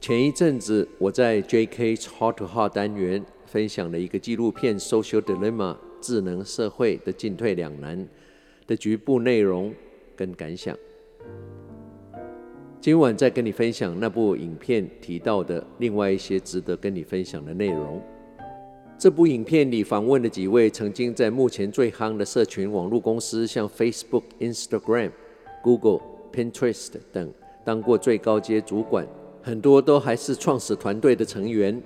前一阵子我在 J.K. Heart to Hot 单元分享了一个纪录片《Social Dilemma》智能社会的进退两难的局部内容跟感想。今晚再跟你分享那部影片提到的另外一些值得跟你分享的内容。这部影片里访问了几位曾经在目前最夯的社群网络公司，像 Facebook、Instagram、Google、Pinterest 等，当过最高阶主管，很多都还是创始团队的成员。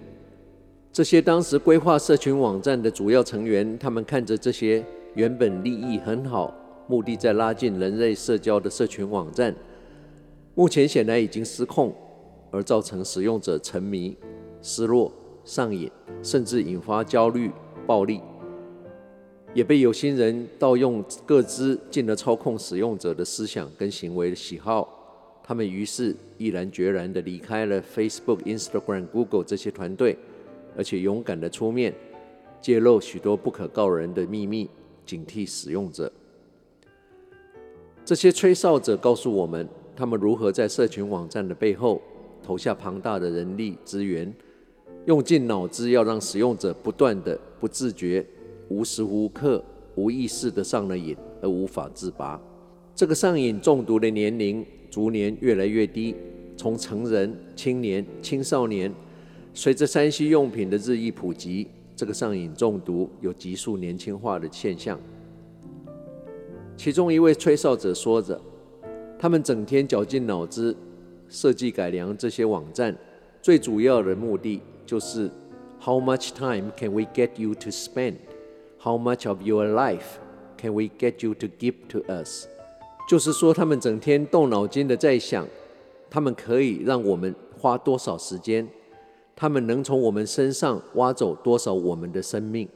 这些当时规划社群网站的主要成员，他们看着这些原本利益很好、目的在拉近人类社交的社群网站。目前显然已经失控，而造成使用者沉迷、失落、上瘾，甚至引发焦虑、暴力，也被有心人盗用各自，进而操控使用者的思想跟行为的喜好。他们于是毅然决然地离开了 Facebook、Instagram、Google 这些团队，而且勇敢地出面，揭露许多不可告人的秘密，警惕使用者。这些吹哨者告诉我们。他们如何在社群网站的背后投下庞大的人力资源，用尽脑汁，要让使用者不断的不自觉、无时无刻、无意识的上了瘾而无法自拔。这个上瘾中毒的年龄逐年越来越低，从成人、青年、青少年，随着三 C 用品的日益普及，这个上瘾中毒有急速年轻化的现象。其中一位吹哨者说着。他们整天绞尽脑汁设计改良这些网站，最主要的目的就是 How much time can we get you to spend? How much of your life can we get you to give to us? 就是说，他们整天动脑筋的在想，他们可以让我们花多少时间，他们能从我们身上挖走多少我们的生命。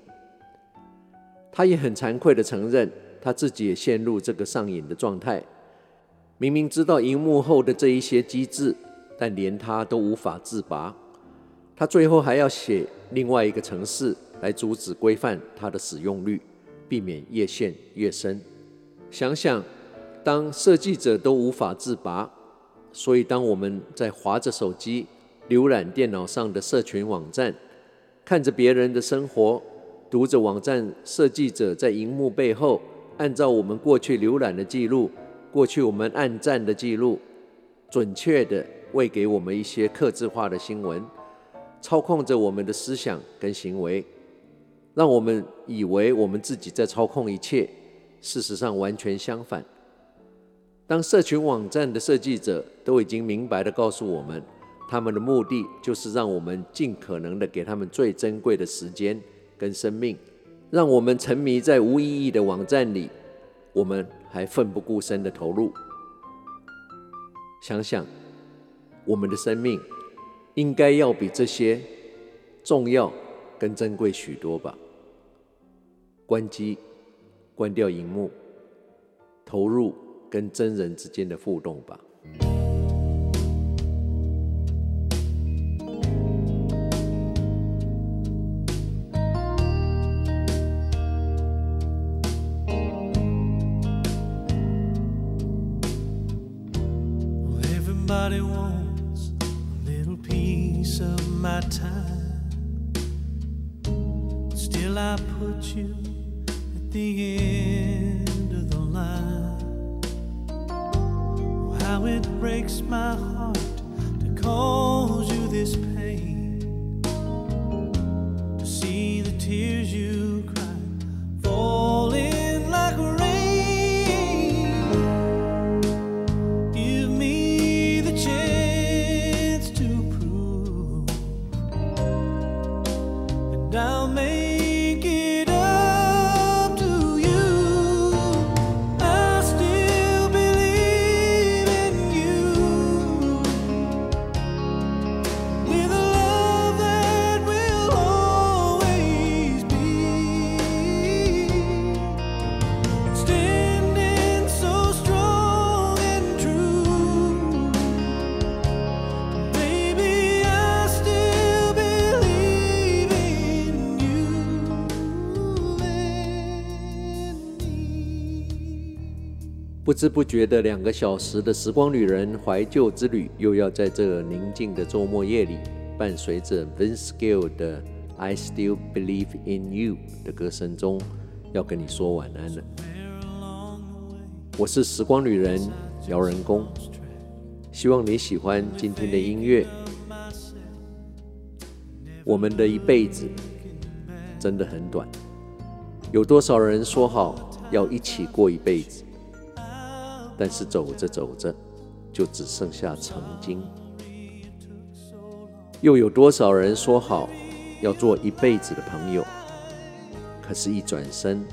他也很惭愧的承认，他自己也陷入这个上瘾的状态。明明知道荧幕后的这一些机制，但连他都无法自拔。他最后还要写另外一个城市来阻止规范它的使用率，避免越陷越深。想想，当设计者都无法自拔，所以当我们在划着手机、浏览电脑上的社群网站，看着别人的生活，读着网站设计者在荧幕背后按照我们过去浏览的记录。过去我们按赞的记录，准确的喂给我们一些客制化的新闻，操控着我们的思想跟行为，让我们以为我们自己在操控一切。事实上完全相反。当社群网站的设计者都已经明白地告诉我们，他们的目的就是让我们尽可能地给他们最珍贵的时间跟生命，让我们沉迷在无意义的网站里。我们还奋不顾身的投入，想想我们的生命应该要比这些重要跟珍贵许多吧。关机，关掉荧幕，投入跟真人之间的互动吧。how it breaks my heart to call you this. 不知不觉的两个小时的时光旅人怀旧之旅，又要在这宁静的周末夜里，伴随着 Vince Gill 的《I Still Believe in You》的歌声中，要跟你说晚安了。我是时光旅人姚仁恭，希望你喜欢今天的音乐。我们的一辈子真的很短，有多少人说好要一起过一辈子？但是走着走着，就只剩下曾经。又有多少人说好要做一辈子的朋友，可是，一转身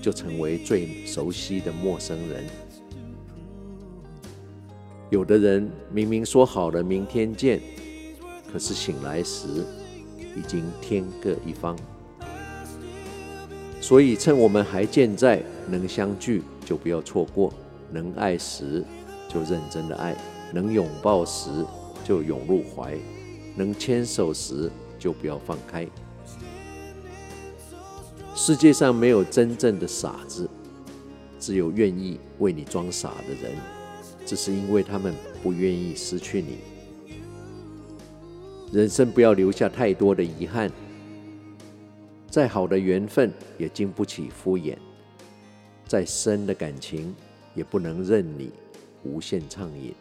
就成为最熟悉的陌生人。有的人明明说好了明天见，可是醒来时已经天各一方。所以，趁我们还健在，能相聚就不要错过。能爱时就认真的爱，能拥抱时就拥入怀，能牵手时就不要放开。世界上没有真正的傻子，只有愿意为你装傻的人，只是因为他们不愿意失去你。人生不要留下太多的遗憾，再好的缘分也经不起敷衍，再深的感情。也不能任你无限畅饮，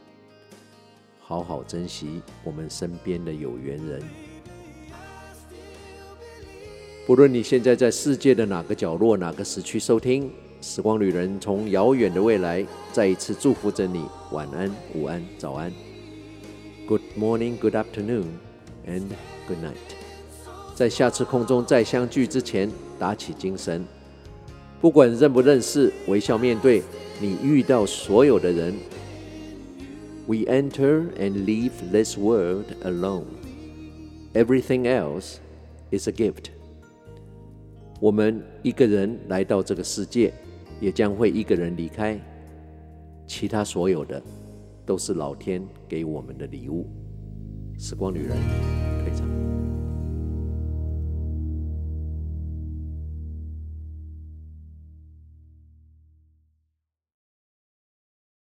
好好珍惜我们身边的有缘人。不论你现在在世界的哪个角落、哪个时区收听《时光旅人》，从遥远的未来再一次祝福着你。晚安、午安、早安，Good morning, Good afternoon, and Good night。在下次空中再相聚之前，打起精神，不管认不认识，微笑面对。你遇到所有的人，We enter and leave this world alone. Everything else is a gift. 我们一个人来到这个世界，也将会一个人离开。其他所有的都是老天给我们的礼物。时光旅人退场。